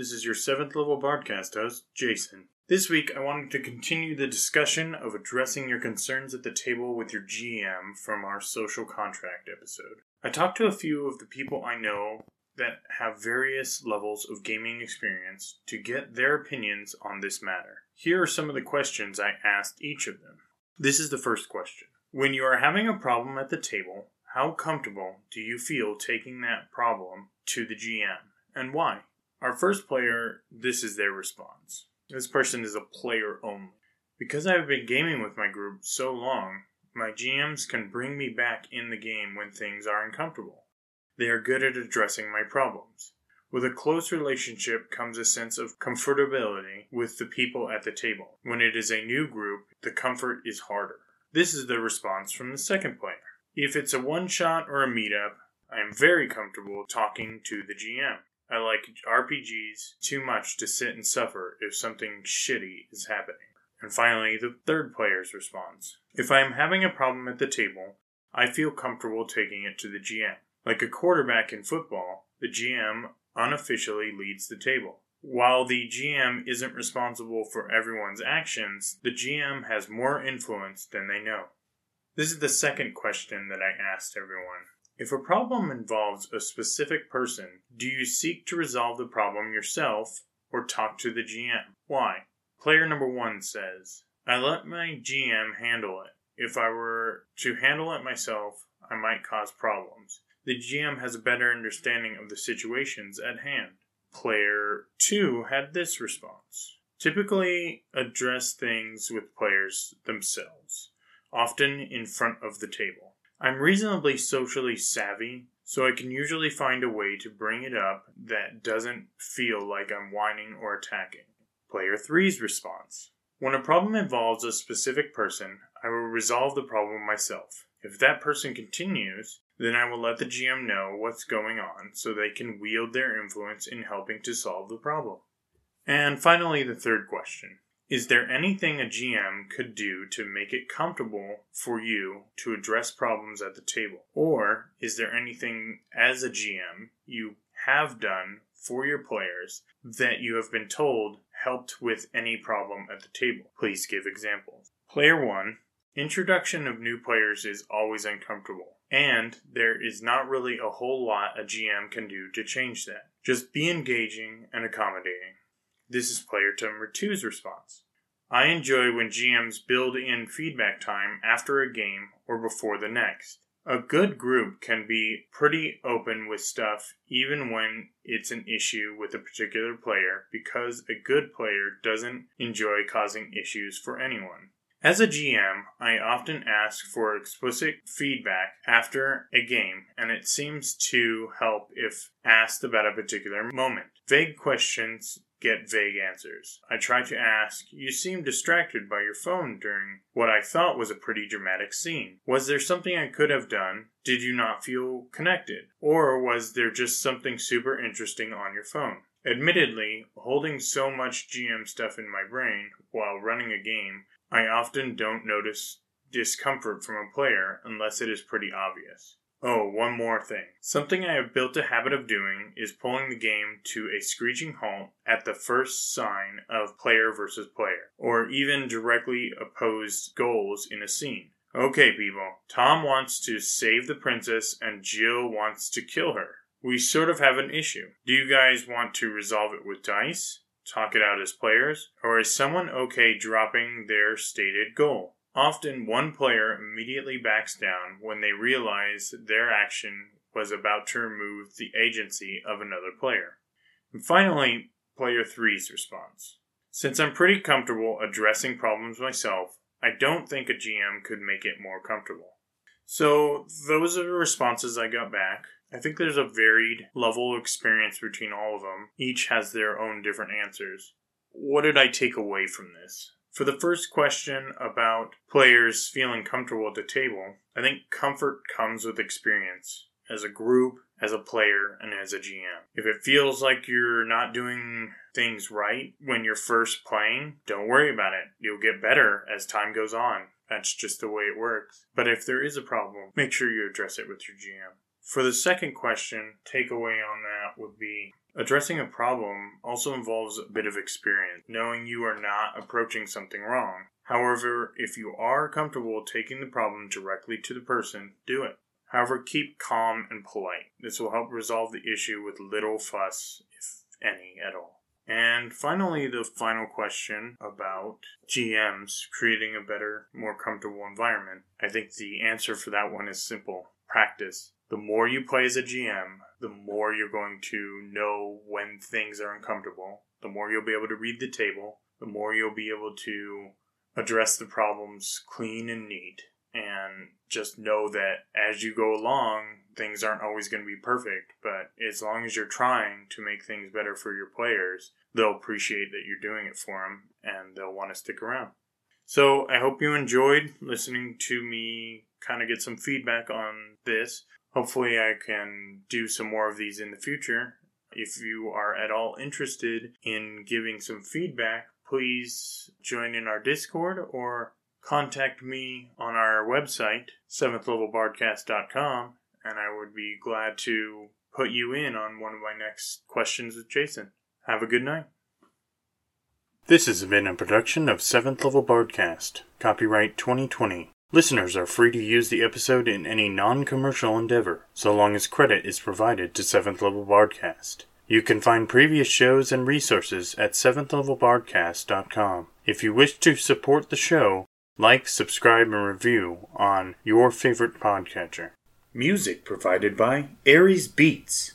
This is your seventh level Bardcast host, Jason. This week, I wanted to continue the discussion of addressing your concerns at the table with your GM from our social contract episode. I talked to a few of the people I know that have various levels of gaming experience to get their opinions on this matter. Here are some of the questions I asked each of them. This is the first question. When you are having a problem at the table, how comfortable do you feel taking that problem to the GM and why? Our first player, this is their response. This person is a player only. Because I've been gaming with my group so long, my GMs can bring me back in the game when things are uncomfortable. They are good at addressing my problems. With a close relationship comes a sense of comfortability with the people at the table. When it is a new group, the comfort is harder. This is the response from the second player. If it's a one shot or a meetup, I am very comfortable talking to the GM. I like RPGs too much to sit and suffer if something shitty is happening. And finally, the third player's response. If I am having a problem at the table, I feel comfortable taking it to the GM. Like a quarterback in football, the GM unofficially leads the table. While the GM isn't responsible for everyone's actions, the GM has more influence than they know. This is the second question that I asked everyone. If a problem involves a specific person, do you seek to resolve the problem yourself or talk to the GM? Why? Player number one says, I let my GM handle it. If I were to handle it myself, I might cause problems. The GM has a better understanding of the situations at hand. Player 2 had this response. Typically address things with players themselves, often in front of the table. I'm reasonably socially savvy, so I can usually find a way to bring it up that doesn't feel like I'm whining or attacking. Player 3's response. When a problem involves a specific person, I will resolve the problem myself. If that person continues, then I will let the GM know what's going on so they can wield their influence in helping to solve the problem. And finally, the third question is there anything a GM could do to make it comfortable for you to address problems at the table? Or is there anything as a GM you have done for your players that you have been told helped with any problem at the table? Please give examples. Player 1 Introduction of new players is always uncomfortable, and there is not really a whole lot a GM can do to change that. Just be engaging and accommodating. This is player number two's response. I enjoy when GMs build in feedback time after a game or before the next. A good group can be pretty open with stuff even when it's an issue with a particular player because a good player doesn't enjoy causing issues for anyone. As a GM, I often ask for explicit feedback after a game, and it seems to help if asked about a particular moment. Vague questions get vague answers. I try to ask, You seemed distracted by your phone during what I thought was a pretty dramatic scene. Was there something I could have done? Did you not feel connected? Or was there just something super interesting on your phone? Admittedly, holding so much GM stuff in my brain while running a game, I often don't notice discomfort from a player unless it is pretty obvious. Oh, one more thing. Something I have built a habit of doing is pulling the game to a screeching halt at the first sign of player versus player, or even directly opposed goals in a scene. Okay, people, Tom wants to save the princess and Jill wants to kill her. We sort of have an issue. Do you guys want to resolve it with dice? Talk it out as players? Or is someone okay dropping their stated goal? Often, one player immediately backs down when they realize their action was about to remove the agency of another player. And finally, player three's response. Since I'm pretty comfortable addressing problems myself, I don't think a GM could make it more comfortable. So, those are the responses I got back. I think there's a varied level of experience between all of them. Each has their own different answers. What did I take away from this? For the first question about players feeling comfortable at the table, I think comfort comes with experience as a group, as a player, and as a GM. If it feels like you're not doing things right when you're first playing, don't worry about it. You'll get better as time goes on. That's just the way it works. But if there is a problem, make sure you address it with your GM. For the second question, takeaway on that would be addressing a problem also involves a bit of experience, knowing you are not approaching something wrong. However, if you are comfortable taking the problem directly to the person, do it. However, keep calm and polite. This will help resolve the issue with little fuss, if any at all. And finally, the final question about GMs creating a better, more comfortable environment. I think the answer for that one is simple practice the more you play as a GM, the more you're going to know when things are uncomfortable, the more you'll be able to read the table, the more you'll be able to address the problems clean and neat. And just know that as you go along, things aren't always going to be perfect, but as long as you're trying to make things better for your players, they'll appreciate that you're doing it for them and they'll want to stick around. So I hope you enjoyed listening to me kind of get some feedback on this. Hopefully, I can do some more of these in the future. If you are at all interested in giving some feedback, please join in our Discord or contact me on our website, 7thlevelbardcast.com, and I would be glad to put you in on one of my next questions with Jason. Have a good night. This has been a production of 7th Level Bardcast, copyright 2020. Listeners are free to use the episode in any non commercial endeavor, so long as credit is provided to 7th Level Bardcast. You can find previous shows and resources at 7thlevelbardcast.com. If you wish to support the show, like, subscribe, and review on your favorite podcatcher. Music provided by Aries Beats.